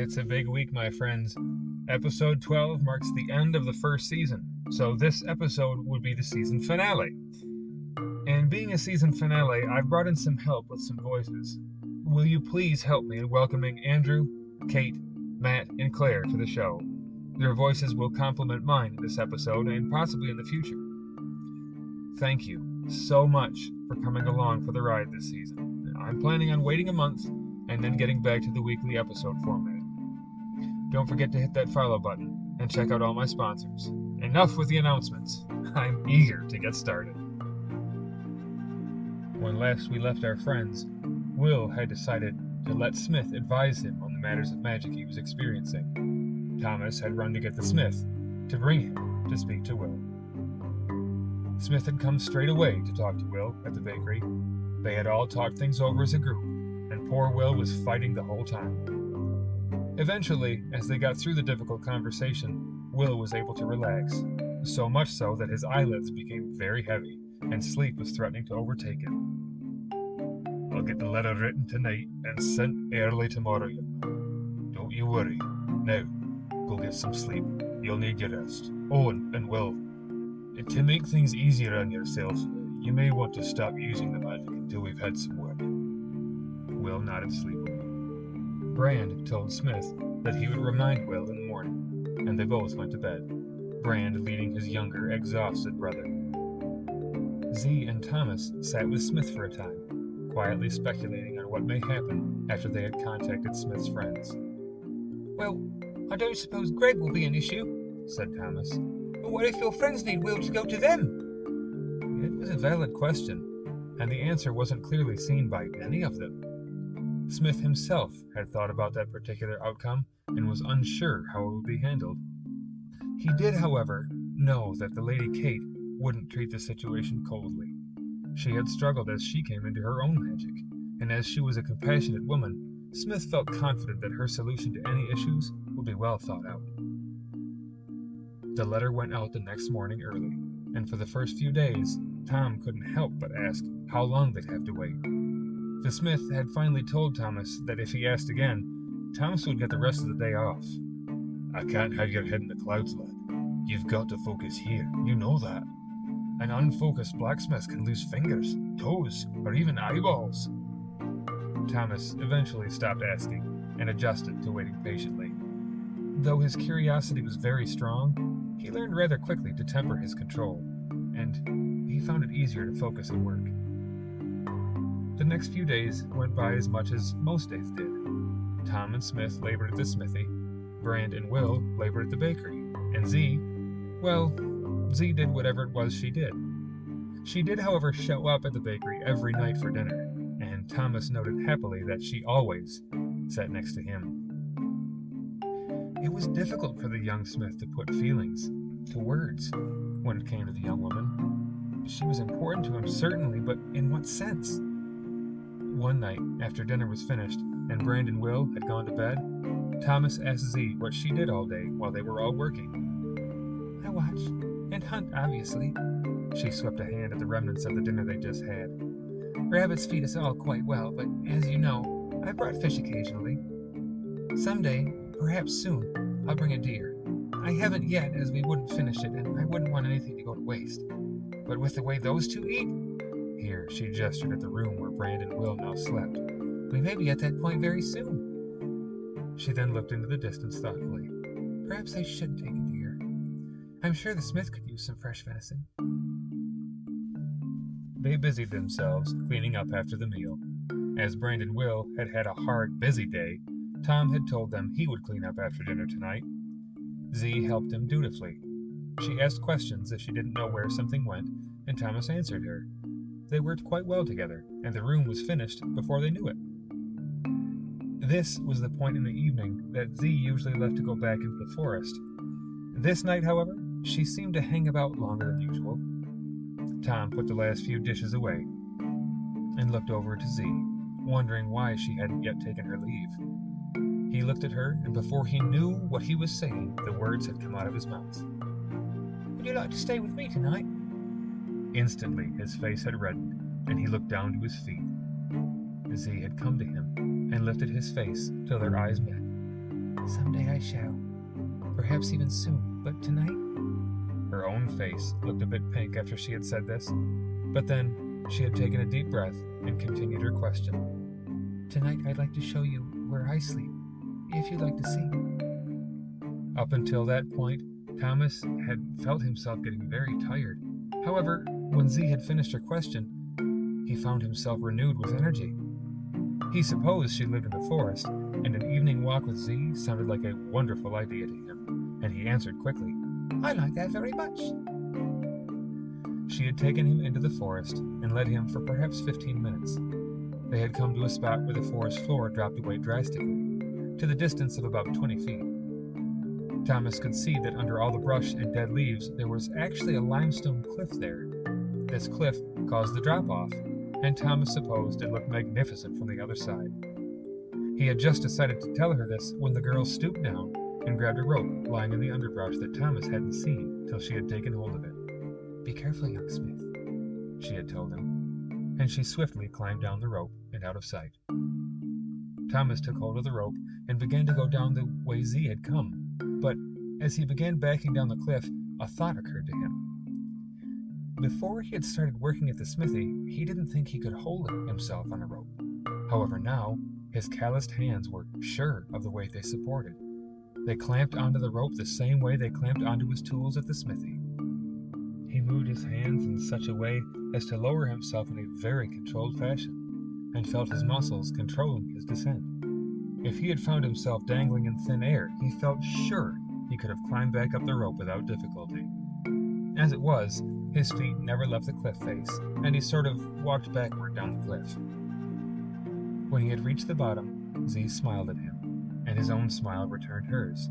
It's a big week, my friends. Episode 12 marks the end of the first season, so this episode would be the season finale. And being a season finale, I've brought in some help with some voices. Will you please help me in welcoming Andrew, Kate, Matt, and Claire to the show? Their voices will complement mine in this episode and possibly in the future. Thank you so much for coming along for the ride this season. I'm planning on waiting a month and then getting back to the weekly episode format. Don't forget to hit that follow button and check out all my sponsors. Enough with the announcements. I'm eager to get started. When last we left our friends, Will had decided to let Smith advise him on the matters of magic he was experiencing. Thomas had run to get the Smith to bring him to speak to Will. Smith had come straight away to talk to Will at the bakery. They had all talked things over as a group, and poor Will was fighting the whole time. Eventually, as they got through the difficult conversation, Will was able to relax, so much so that his eyelids became very heavy, and sleep was threatening to overtake him. I'll get the letter written tonight and sent early tomorrow, Don't you worry. Now, go get some sleep. You'll need your rest. Oh, and, and Will, to make things easier on yourself, you may want to stop using the magic until we've had some work. Will nodded sleepily. Brand told Smith that he would remind Will in the morning, and they both went to bed, Brand leading his younger, exhausted brother. Z and Thomas sat with Smith for a time, quietly speculating on what may happen after they had contacted Smith's friends. Well, I don't suppose Greg will be an issue, said Thomas. But what if your friends need Will to go to them? It was a valid question, and the answer wasn't clearly seen by any of them. Smith himself had thought about that particular outcome and was unsure how it would be handled. He did, however, know that the Lady Kate wouldn't treat the situation coldly. She had struggled as she came into her own magic, and as she was a compassionate woman, Smith felt confident that her solution to any issues would be well thought out. The letter went out the next morning early, and for the first few days, Tom couldn't help but ask how long they'd have to wait. The smith had finally told Thomas that if he asked again, Thomas would get the rest of the day off. I can't have your head in the clouds, lad. You've got to focus here. You know that. An unfocused blacksmith can lose fingers, toes, or even eyeballs. Thomas eventually stopped asking and adjusted to waiting patiently. Though his curiosity was very strong, he learned rather quickly to temper his control, and he found it easier to focus at work. The next few days went by as much as most days did. Tom and Smith labored at the smithy, Brand and Will labored at the bakery, and Z, well, Z did whatever it was she did. She did, however, show up at the bakery every night for dinner, and Thomas noted happily that she always sat next to him. It was difficult for the young Smith to put feelings to words when it came to the young woman. She was important to him, certainly, but in what sense? One night, after dinner was finished and Brand and Will had gone to bed, Thomas asked Z what she did all day while they were all working. I watch and hunt, obviously. She swept a hand at the remnants of the dinner they just had. Rabbits feed us all quite well, but as you know, I brought fish occasionally. Someday, perhaps soon, I'll bring a deer. I haven't yet, as we wouldn't finish it, and I wouldn't want anything to go to waste. But with the way those two eat, here, she gestured at the room where Brand and Will now slept. We may be at that point very soon. She then looked into the distance thoughtfully. Perhaps I should take a deer. I'm sure the smith could use some fresh venison. They busied themselves cleaning up after the meal. As Brand and Will had had a hard, busy day, Tom had told them he would clean up after dinner tonight. Z helped him dutifully. She asked questions if she didn't know where something went, and Thomas answered her. They worked quite well together, and the room was finished before they knew it. This was the point in the evening that Z usually left to go back into the forest. This night, however, she seemed to hang about longer than usual. Tom put the last few dishes away and looked over to Z, wondering why she hadn't yet taken her leave. He looked at her, and before he knew what he was saying, the words had come out of his mouth. Would you like to stay with me tonight? Instantly his face had reddened, and he looked down to his feet. Z had come to him and lifted his face till their eyes met. Someday I shall. Perhaps even soon, but tonight? Her own face looked a bit pink after she had said this, but then she had taken a deep breath and continued her question. Tonight I'd like to show you where I sleep, if you'd like to see. Up until that point, Thomas had felt himself getting very tired. However, when Z had finished her question, he found himself renewed with energy. He supposed she lived in the forest, and an evening walk with Z sounded like a wonderful idea to him, and he answered quickly, I like that very much. She had taken him into the forest and led him for perhaps 15 minutes. They had come to a spot where the forest floor dropped away drastically, to the distance of about 20 feet. Thomas could see that under all the brush and dead leaves there was actually a limestone cliff there. This cliff caused the drop off, and Thomas supposed it looked magnificent from the other side. He had just decided to tell her this when the girl stooped down and grabbed a rope lying in the underbrush that Thomas hadn't seen till she had taken hold of it. Be careful, young Smith, she had told him, and she swiftly climbed down the rope and out of sight. Thomas took hold of the rope and began to go down the way Z had come, but as he began backing down the cliff, a thought occurred to him. Before he had started working at the smithy, he didn't think he could hold himself on a rope. However, now, his calloused hands were sure of the weight they supported. They clamped onto the rope the same way they clamped onto his tools at the smithy. He moved his hands in such a way as to lower himself in a very controlled fashion, and felt his muscles controlling his descent. If he had found himself dangling in thin air, he felt sure he could have climbed back up the rope without difficulty. As it was, his feet never left the cliff face, and he sort of walked backward down the cliff. When he had reached the bottom, Z smiled at him, and his own smile returned hers.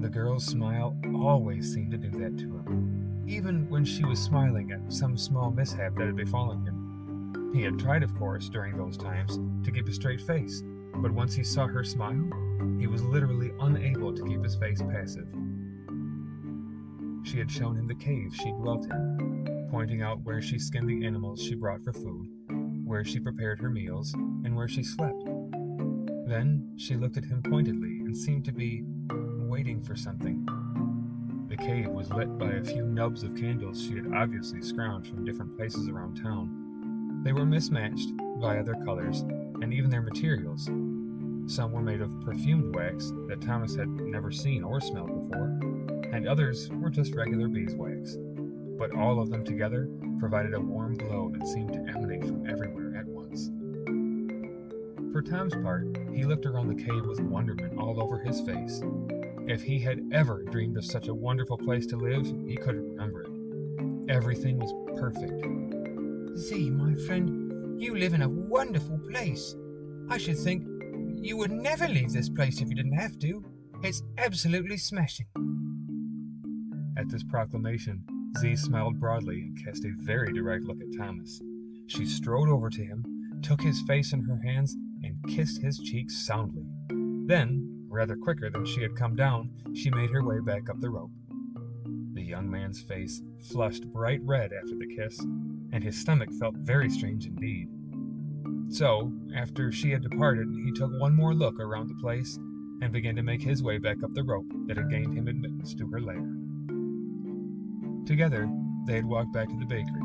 The girl's smile always seemed to do that to him, even when she was smiling at some small mishap that had befallen him. He had tried, of course, during those times, to keep a straight face, but once he saw her smile, he was literally unable to keep his face passive. She had shown him the cave she dwelt in, pointing out where she skinned the animals she brought for food, where she prepared her meals, and where she slept. Then she looked at him pointedly and seemed to be waiting for something. The cave was lit by a few nubs of candles she had obviously scrounged from different places around town. They were mismatched via their colors and even their materials. Some were made of perfumed wax that Thomas had never seen or smelled before, and others were just regular beeswax. But all of them together provided a warm glow that seemed to emanate from everywhere at once. For Tom's part, he looked around the cave with wonderment all over his face. If he had ever dreamed of such a wonderful place to live, he couldn't remember it. Everything was perfect. Z, my friend, you live in a wonderful place. I should think you would never leave this place if you didn't have to. It's absolutely smashing. At this proclamation, Z smiled broadly and cast a very direct look at Thomas. She strode over to him, took his face in her hands, and kissed his cheeks soundly. Then, rather quicker than she had come down, she made her way back up the rope. The young man's face flushed bright red after the kiss, and his stomach felt very strange indeed. So, after she had departed, he took one more look around the place and began to make his way back up the rope that had gained him admittance to her lair. Together, they had walked back to the bakery,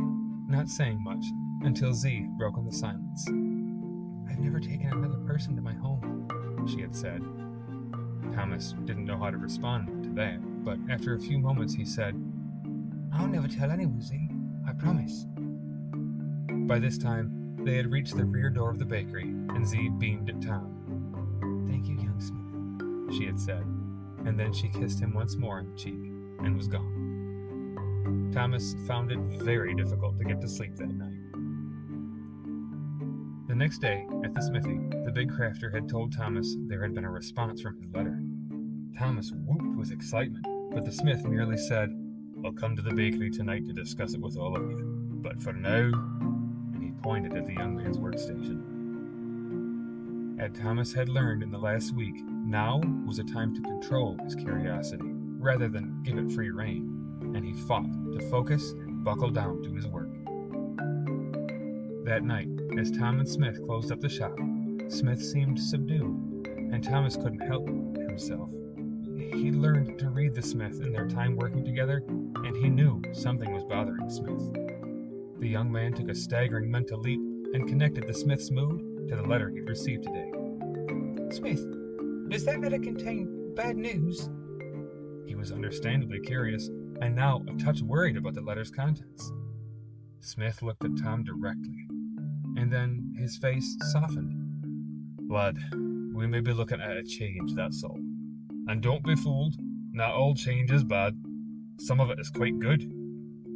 not saying much, until Z had broken the silence. I've never taken another person to my home, she had said. Thomas didn't know how to respond to that, but after a few moments he said, I'll never tell anyone, Z. I promise. By this time, they had reached the rear door of the bakery, and Z beamed at Tom. Thank you, young Smith, she had said, and then she kissed him once more on the cheek and was gone. Thomas found it very difficult to get to sleep that night. The next day, at the smithy, the big crafter had told Thomas there had been a response from his letter. Thomas whooped with excitement, but the smith merely said, I'll come to the bakery tonight to discuss it with all of you. But for now, and he pointed at the young man's workstation. As Thomas had learned in the last week, now was a time to control his curiosity rather than give it free rein and he fought to focus and buckle down to his work. That night, as Tom and Smith closed up the shop, Smith seemed subdued, and Thomas couldn't help himself. He learned to read the smith in their time working together, and he knew something was bothering Smith. The young man took a staggering mental leap and connected the smith's mood to the letter he'd received today. Smith, does that letter contain bad news? He was understandably curious, and now a touch worried about the letter's contents. Smith looked at Tom directly, and then his face softened. Lad, we may be looking at a change, that's all. And don't be fooled, not all change is bad. Some of it is quite good.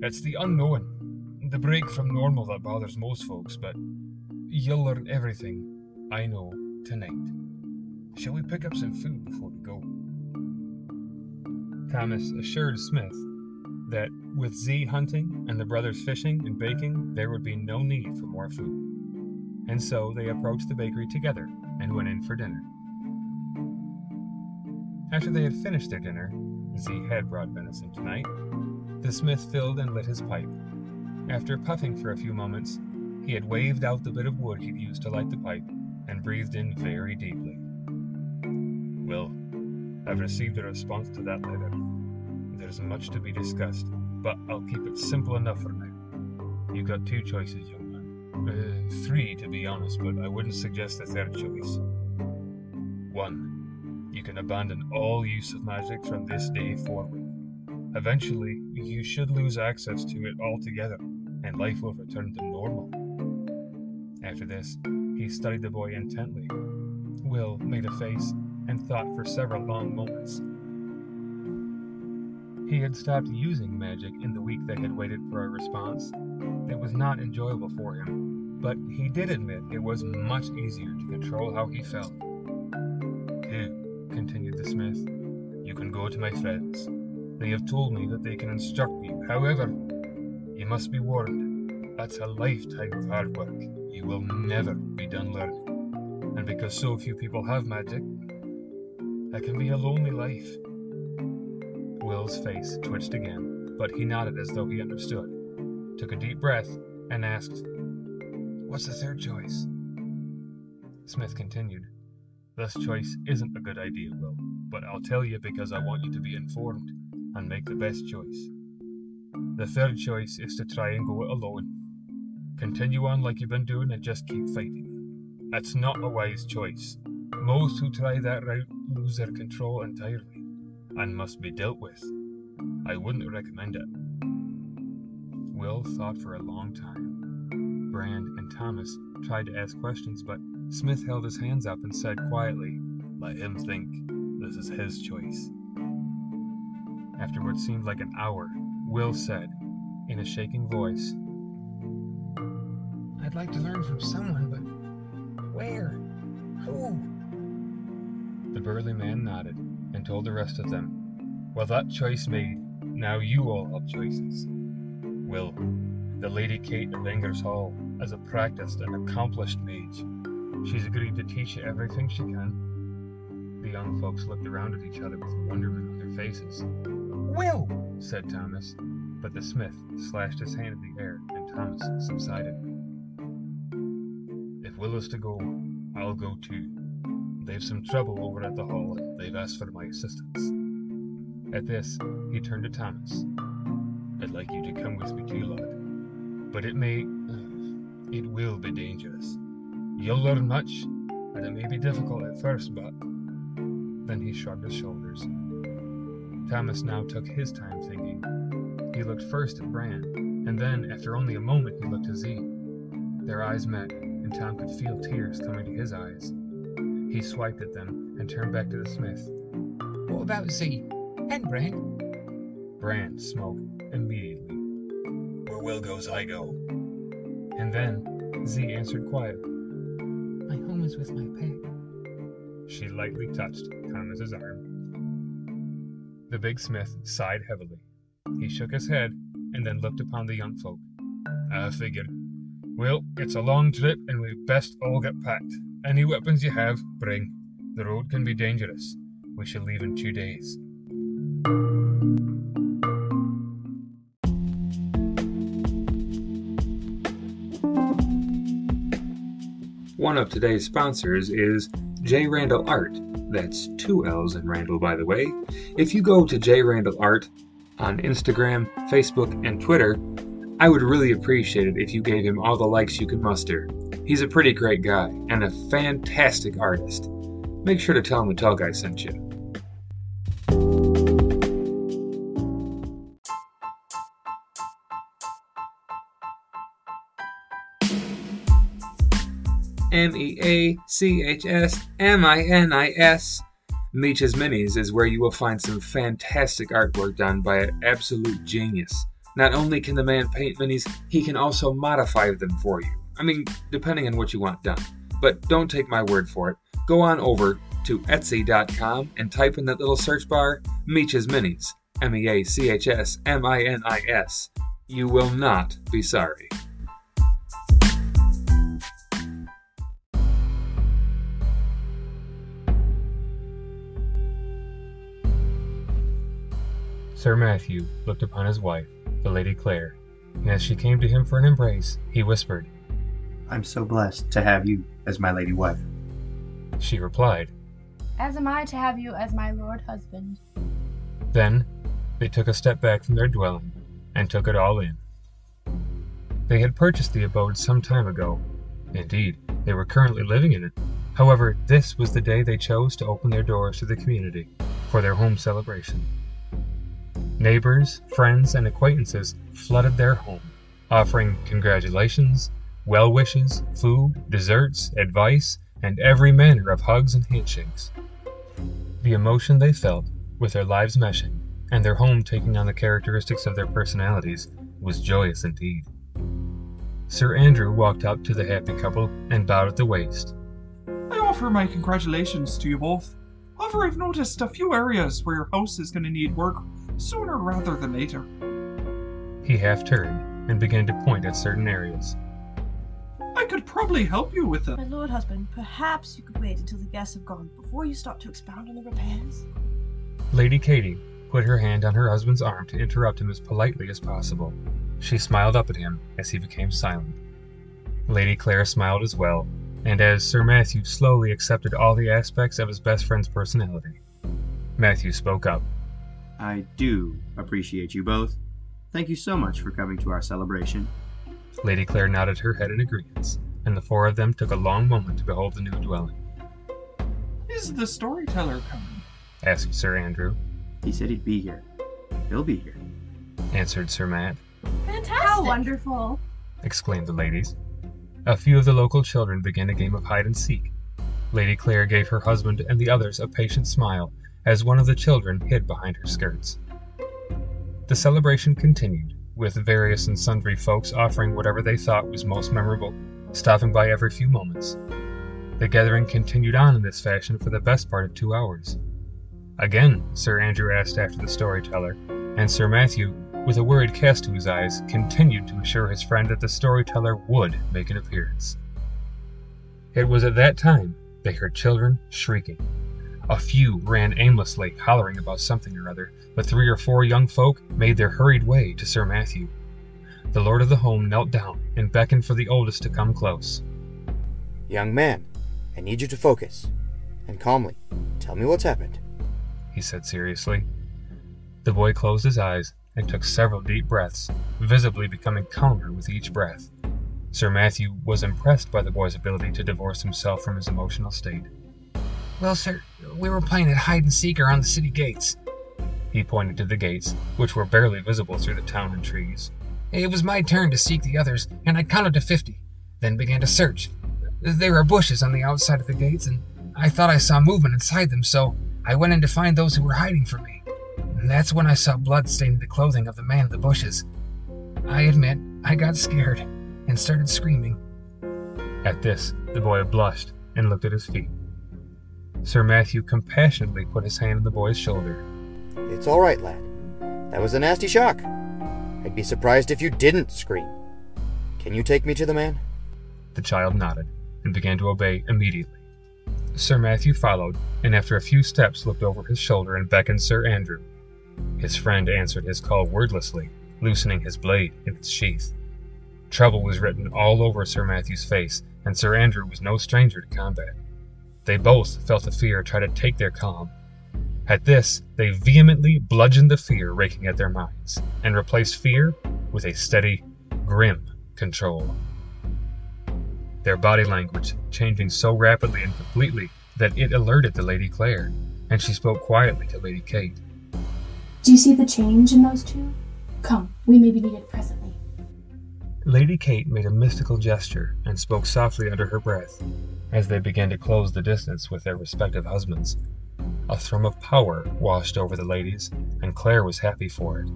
It's the unknown, the break from normal that bothers most folks, but you'll learn everything I know tonight. Shall we pick up some food before we go? Thomas assured Smith that with Z hunting and the brothers fishing and baking, there would be no need for more food. And so they approached the bakery together and went in for dinner. After they had finished their dinner, Z had brought venison tonight, the smith filled and lit his pipe. After puffing for a few moments, he had waved out the bit of wood he'd used to light the pipe and breathed in very deeply. Well, I've received a response to that letter. There's much to be discussed, but I'll keep it simple enough for now. You've got two choices, young man. Uh, three, to be honest, but I wouldn't suggest a third choice. One, you can abandon all use of magic from this day forward. Eventually, you should lose access to it altogether, and life will return to normal. After this, he studied the boy intently. Will made a face and thought for several long moments. He had stopped using magic in the week they had waited for a response. It was not enjoyable for him, but he did admit it was much easier to control how he felt. Here, continued the smith, you can go to my friends. They have told me that they can instruct you. However, you must be warned. That's a lifetime of hard work. You will never be done learning. And because so few people have magic, that can be a lonely life. Will's face twitched again, but he nodded as though he understood, took a deep breath, and asked, What's the third choice? Smith continued, This choice isn't a good idea, Will, but I'll tell you because I want you to be informed and make the best choice. The third choice is to try and go it alone. Continue on like you've been doing and just keep fighting. That's not a wise choice. Most who try that route lose their control entirely and must be dealt with. I wouldn't recommend it. Will thought for a long time. Brand and Thomas tried to ask questions, but Smith held his hands up and said quietly, Let him think. This is his choice. After what seemed like an hour, Will said, in a shaking voice, I'd like to learn from someone, but where? Who? The burly man nodded and told the rest of them, Well, that choice made, now you all have choices. Will, the Lady Kate of Ingershall is a practiced and accomplished mage. She's agreed to teach you everything she can. The young folks looked around at each other with wonderment on their faces. Will, said Thomas, but the smith slashed his hand in the air and Thomas subsided. If Will is to go, I'll go too. They've some trouble over at the hall and they've asked for my assistance. At this, he turned to Thomas. I'd like you to come with me lad. But it may. It will be dangerous. You'll learn much, and it may be difficult at first, but. Then he shrugged his shoulders. Thomas now took his time thinking. He looked first at Bran, and then, after only a moment, he looked at Z. Their eyes met, and Tom could feel tears coming to his eyes. He swiped at them and turned back to the smith. What about Z? And Bran? Bran smoked immediately. Where Will goes, I go. And then Z answered quietly. My home is with my pet. She lightly touched Thomas's arm. The big smith sighed heavily. He shook his head and then looked upon the young folk. I figured. Well, it's a long trip and we'd best all get packed. Any weapons you have, bring. The road can be dangerous. We shall leave in two days. One of today's sponsors is J. Randall Art, that's two L's in Randall, by the way. If you go to J Randall Art on Instagram, Facebook, and Twitter, I would really appreciate it if you gave him all the likes you could muster. He's a pretty great guy and a fantastic artist. Make sure to tell him the Tall Guy sent you. M E A C H S M I N I S. Meach's Minis is where you will find some fantastic artwork done by an absolute genius. Not only can the man paint minis, he can also modify them for you. I mean, depending on what you want done. But don't take my word for it. Go on over to Etsy.com and type in that little search bar Meach's Minis. M E A C H S M I N I S. You will not be sorry. Sir Matthew looked upon his wife, the Lady Claire, and as she came to him for an embrace, he whispered, I'm so blessed to have you as my lady wife. She replied, As am I to have you as my lord husband. Then they took a step back from their dwelling and took it all in. They had purchased the abode some time ago. Indeed, they were currently living in it. However, this was the day they chose to open their doors to the community for their home celebration. Neighbors, friends, and acquaintances flooded their home, offering congratulations, well wishes, food, desserts, advice, and every manner of hugs and handshakes. The emotion they felt, with their lives meshing, and their home taking on the characteristics of their personalities, was joyous indeed. Sir Andrew walked up to the happy couple and bowed at the waist. I offer my congratulations to you both. However, I've noticed a few areas where your house is going to need work sooner rather than later. He half turned and began to point at certain areas. I could probably help you with it. My lord husband, perhaps you could wait until the guests have gone before you start to expound on the repairs. Lady Katie put her hand on her husband's arm to interrupt him as politely as possible. She smiled up at him as he became silent. Lady Claire smiled as well, and as Sir Matthew slowly accepted all the aspects of his best friend's personality, Matthew spoke up. I do appreciate you both. Thank you so much for coming to our celebration. Lady Claire nodded her head in agreement, and the four of them took a long moment to behold the new dwelling. Is the storyteller coming? asked Sir Andrew. He said he'd be here. He'll be here. Answered Sir Matt. Fantastic! How wonderful! exclaimed the ladies. A few of the local children began a game of hide and seek. Lady Claire gave her husband and the others a patient smile as one of the children hid behind her skirts. The celebration continued, with various and sundry folks offering whatever they thought was most memorable, stopping by every few moments. The gathering continued on in this fashion for the best part of two hours. Again, Sir Andrew asked after the storyteller, and Sir Matthew, with a worried cast to his eyes, continued to assure his friend that the storyteller would make an appearance. It was at that time they heard children shrieking. A few ran aimlessly, hollering about something or other, but three or four young folk made their hurried way to Sir Matthew. The lord of the home knelt down and beckoned for the oldest to come close. Young man, I need you to focus. And calmly, tell me what's happened. He said seriously. The boy closed his eyes and took several deep breaths, visibly becoming calmer with each breath. Sir Matthew was impressed by the boy's ability to divorce himself from his emotional state. Well, sir, we were playing at hide and seek around the city gates. He pointed to the gates, which were barely visible through the town and trees. It was my turn to seek the others, and I counted to fifty, then began to search. There were bushes on the outside of the gates, and I thought I saw movement inside them, so I went in to find those who were hiding from me. And that's when I saw blood staining the clothing of the man in the bushes. I admit, I got scared and started screaming. At this, the boy blushed and looked at his feet. Sir Matthew compassionately put his hand on the boy's shoulder. It's all right, lad. That was a nasty shock. I'd be surprised if you didn't scream. Can you take me to the man? The child nodded and began to obey immediately. Sir Matthew followed, and after a few steps looked over his shoulder and beckoned Sir Andrew. His friend answered his call wordlessly, loosening his blade in its sheath. Trouble was written all over Sir Matthew's face, and Sir Andrew was no stranger to combat. They both felt the fear try to take their calm. At this, they vehemently bludgeoned the fear raking at their minds, and replaced fear with a steady, grim control. Their body language changing so rapidly and completely that it alerted the Lady Claire, and she spoke quietly to Lady Kate. Do you see the change in those two? Come, we may be needed presently. Lady Kate made a mystical gesture and spoke softly under her breath as they began to close the distance with their respective husbands. A thrum of power washed over the ladies, and Claire was happy for it.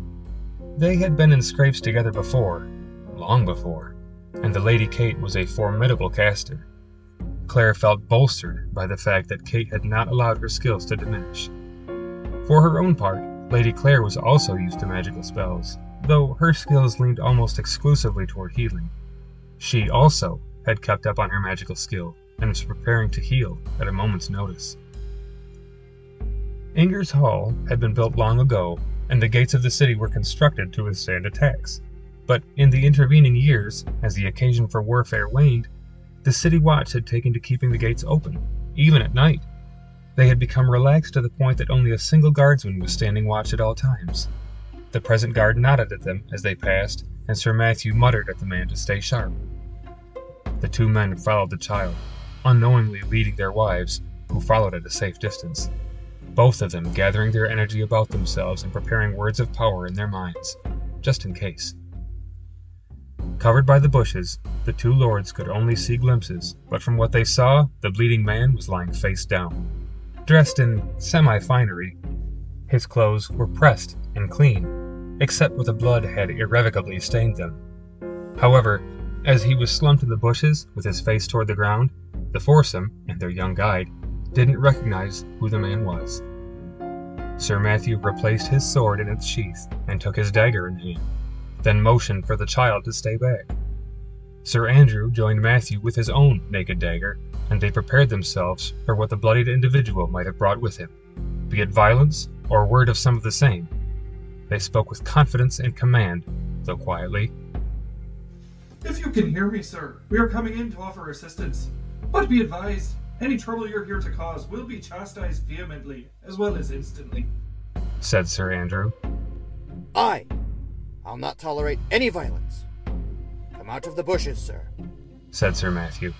They had been in scrapes together before, long before, and the Lady Kate was a formidable caster. Claire felt bolstered by the fact that Kate had not allowed her skills to diminish. For her own part, Lady Claire was also used to magical spells, though her skills leaned almost exclusively toward healing. She also had kept up on her magical skill and was preparing to heal at a moment's notice. Inger's Hall had been built long ago, and the gates of the city were constructed to withstand attacks. But in the intervening years, as the occasion for warfare waned, the city watch had taken to keeping the gates open, even at night. They had become relaxed to the point that only a single guardsman was standing watch at all times. The present guard nodded at them as they passed, and Sir Matthew muttered at the man to stay sharp. The two men followed the child, unknowingly leading their wives, who followed at a safe distance, both of them gathering their energy about themselves and preparing words of power in their minds, just in case. Covered by the bushes, the two lords could only see glimpses, but from what they saw, the bleeding man was lying face down. Dressed in semi finery, his clothes were pressed and clean, except where the blood had irrevocably stained them. However, as he was slumped in the bushes with his face toward the ground, the foursome and their young guide didn't recognize who the man was. Sir Matthew replaced his sword in its sheath and took his dagger in hand then motioned for the child to stay back. Sir Andrew joined Matthew with his own naked dagger, and they prepared themselves for what the bloodied individual might have brought with him, be it violence or word of some of the same. They spoke with confidence and command, though quietly. If you can hear me, sir, we are coming in to offer assistance. But be advised, any trouble you're here to cause will be chastised vehemently, as well as instantly, said Sir Andrew. I, I'll not tolerate any violence. Come out of the bushes, sir, said Sir Matthew.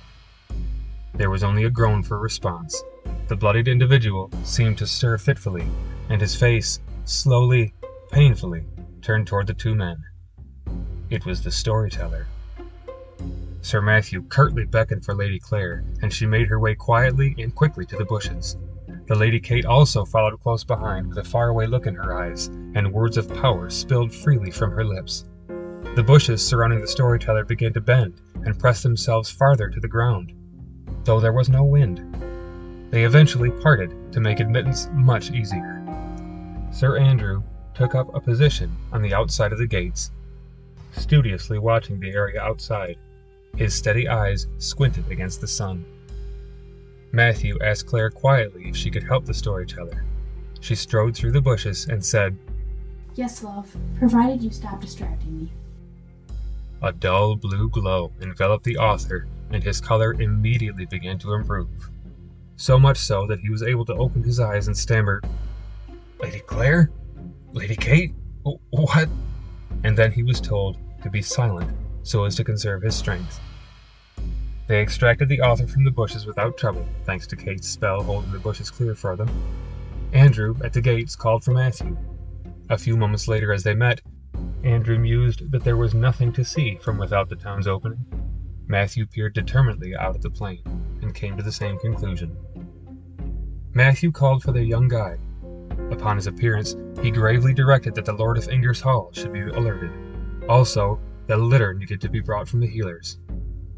There was only a groan for response. The bloodied individual seemed to stir fitfully, and his face, slowly, painfully, turned toward the two men. It was the storyteller. Sir Matthew curtly beckoned for Lady Claire, and she made her way quietly and quickly to the bushes. The Lady Kate also followed close behind with a faraway look in her eyes, and words of power spilled freely from her lips. The bushes surrounding the storyteller began to bend and press themselves farther to the ground, though there was no wind. They eventually parted to make admittance much easier. Sir Andrew took up a position on the outside of the gates, studiously watching the area outside. His steady eyes squinted against the sun. Matthew asked Claire quietly if she could help the storyteller. She strode through the bushes and said, Yes, love, provided you stop distracting me. A dull blue glow enveloped the author, and his color immediately began to improve. So much so that he was able to open his eyes and stammer, Lady Claire? Lady Kate? What? And then he was told to be silent so as to conserve his strength. They extracted the author from the bushes without trouble, thanks to Kate's spell holding the bushes clear for them. Andrew, at the gates, called for Matthew. A few moments later, as they met, Andrew mused that there was nothing to see from without the town's opening. Matthew peered determinedly out at the plain, and came to the same conclusion. Matthew called for their young guide. Upon his appearance, he gravely directed that the Lord of Inger's Hall should be alerted. Also, that litter needed to be brought from the healers.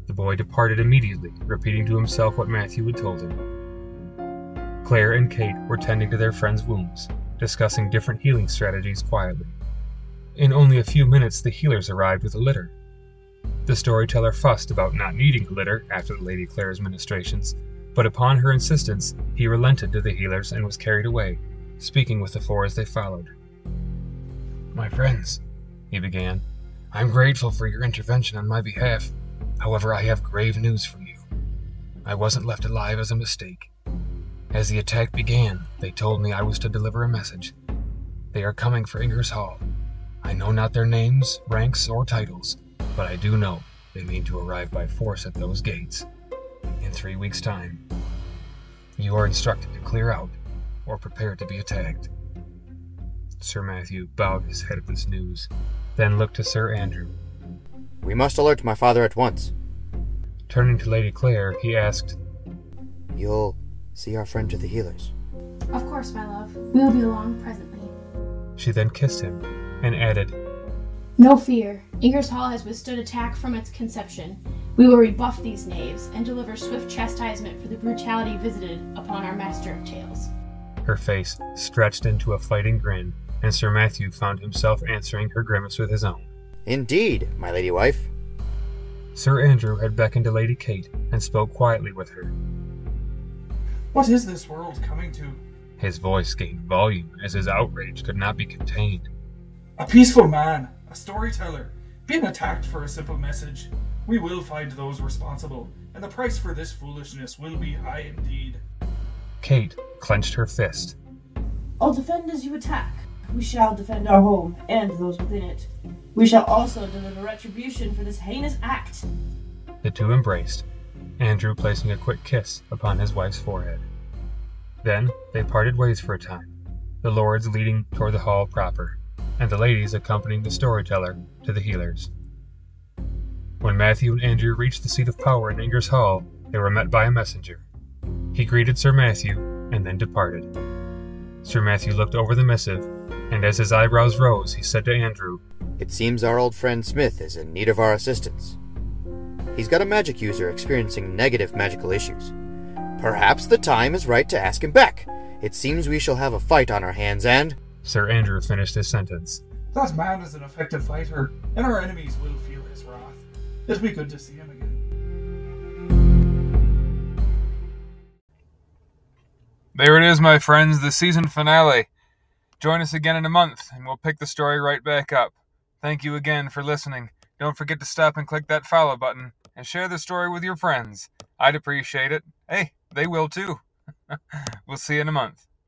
The boy departed immediately, repeating to himself what Matthew had told him. Claire and Kate were tending to their friend's wounds, discussing different healing strategies quietly. In only a few minutes, the healers arrived with a litter. The storyteller fussed about not needing a litter after Lady Claire's ministrations, but upon her insistence, he relented to the healers and was carried away, speaking with the four as they followed. My friends, he began, I'm grateful for your intervention on my behalf. However, I have grave news for you. I wasn't left alive as a mistake. As the attack began, they told me I was to deliver a message. They are coming for Inger's Hall. I know not their names, ranks, or titles, but I do know they mean to arrive by force at those gates. In three weeks' time. You are instructed to clear out, or prepare to be attacked. Sir Matthew bowed his head at this news, then looked to Sir Andrew. We must alert my father at once. Turning to Lady Claire, he asked, You'll see our friend to the healers. Of course, my love. We will be along presently. She then kissed him and added, No fear. Inger's Hall has withstood attack from its conception. We will rebuff these knaves and deliver swift chastisement for the brutality visited upon our master of tales. Her face stretched into a fighting grin, and Sir Matthew found himself answering her grimace with his own. Indeed, my lady wife. Sir Andrew had beckoned to Lady Kate and spoke quietly with her. What is this world coming to? His voice gained volume as his outrage could not be contained. A peaceful man, a storyteller, being attacked for a simple message. We will find those responsible, and the price for this foolishness will be high indeed. Kate clenched her fist. I'll defend as you attack. We shall defend our home and those within it. We shall also deliver retribution for this heinous act. The two embraced, Andrew placing a quick kiss upon his wife's forehead. Then they parted ways for a time, the lords leading toward the hall proper, and the ladies accompanying the storyteller to the healers. When Matthew and Andrew reached the seat of power in Inger's Hall, they were met by a messenger. He greeted Sir Matthew and then departed. Sir Matthew looked over the missive, and as his eyebrows rose, he said to Andrew, It seems our old friend Smith is in need of our assistance. He's got a magic user experiencing negative magical issues. Perhaps the time is right to ask him back. It seems we shall have a fight on our hands, and. Sir Andrew finished his sentence. That man is an effective fighter, and our enemies will feel his wrath. It'll be good to see him again. There it is, my friends, the season finale. Join us again in a month, and we'll pick the story right back up. Thank you again for listening. Don't forget to stop and click that follow button and share the story with your friends. I'd appreciate it. Hey, they will too. we'll see you in a month.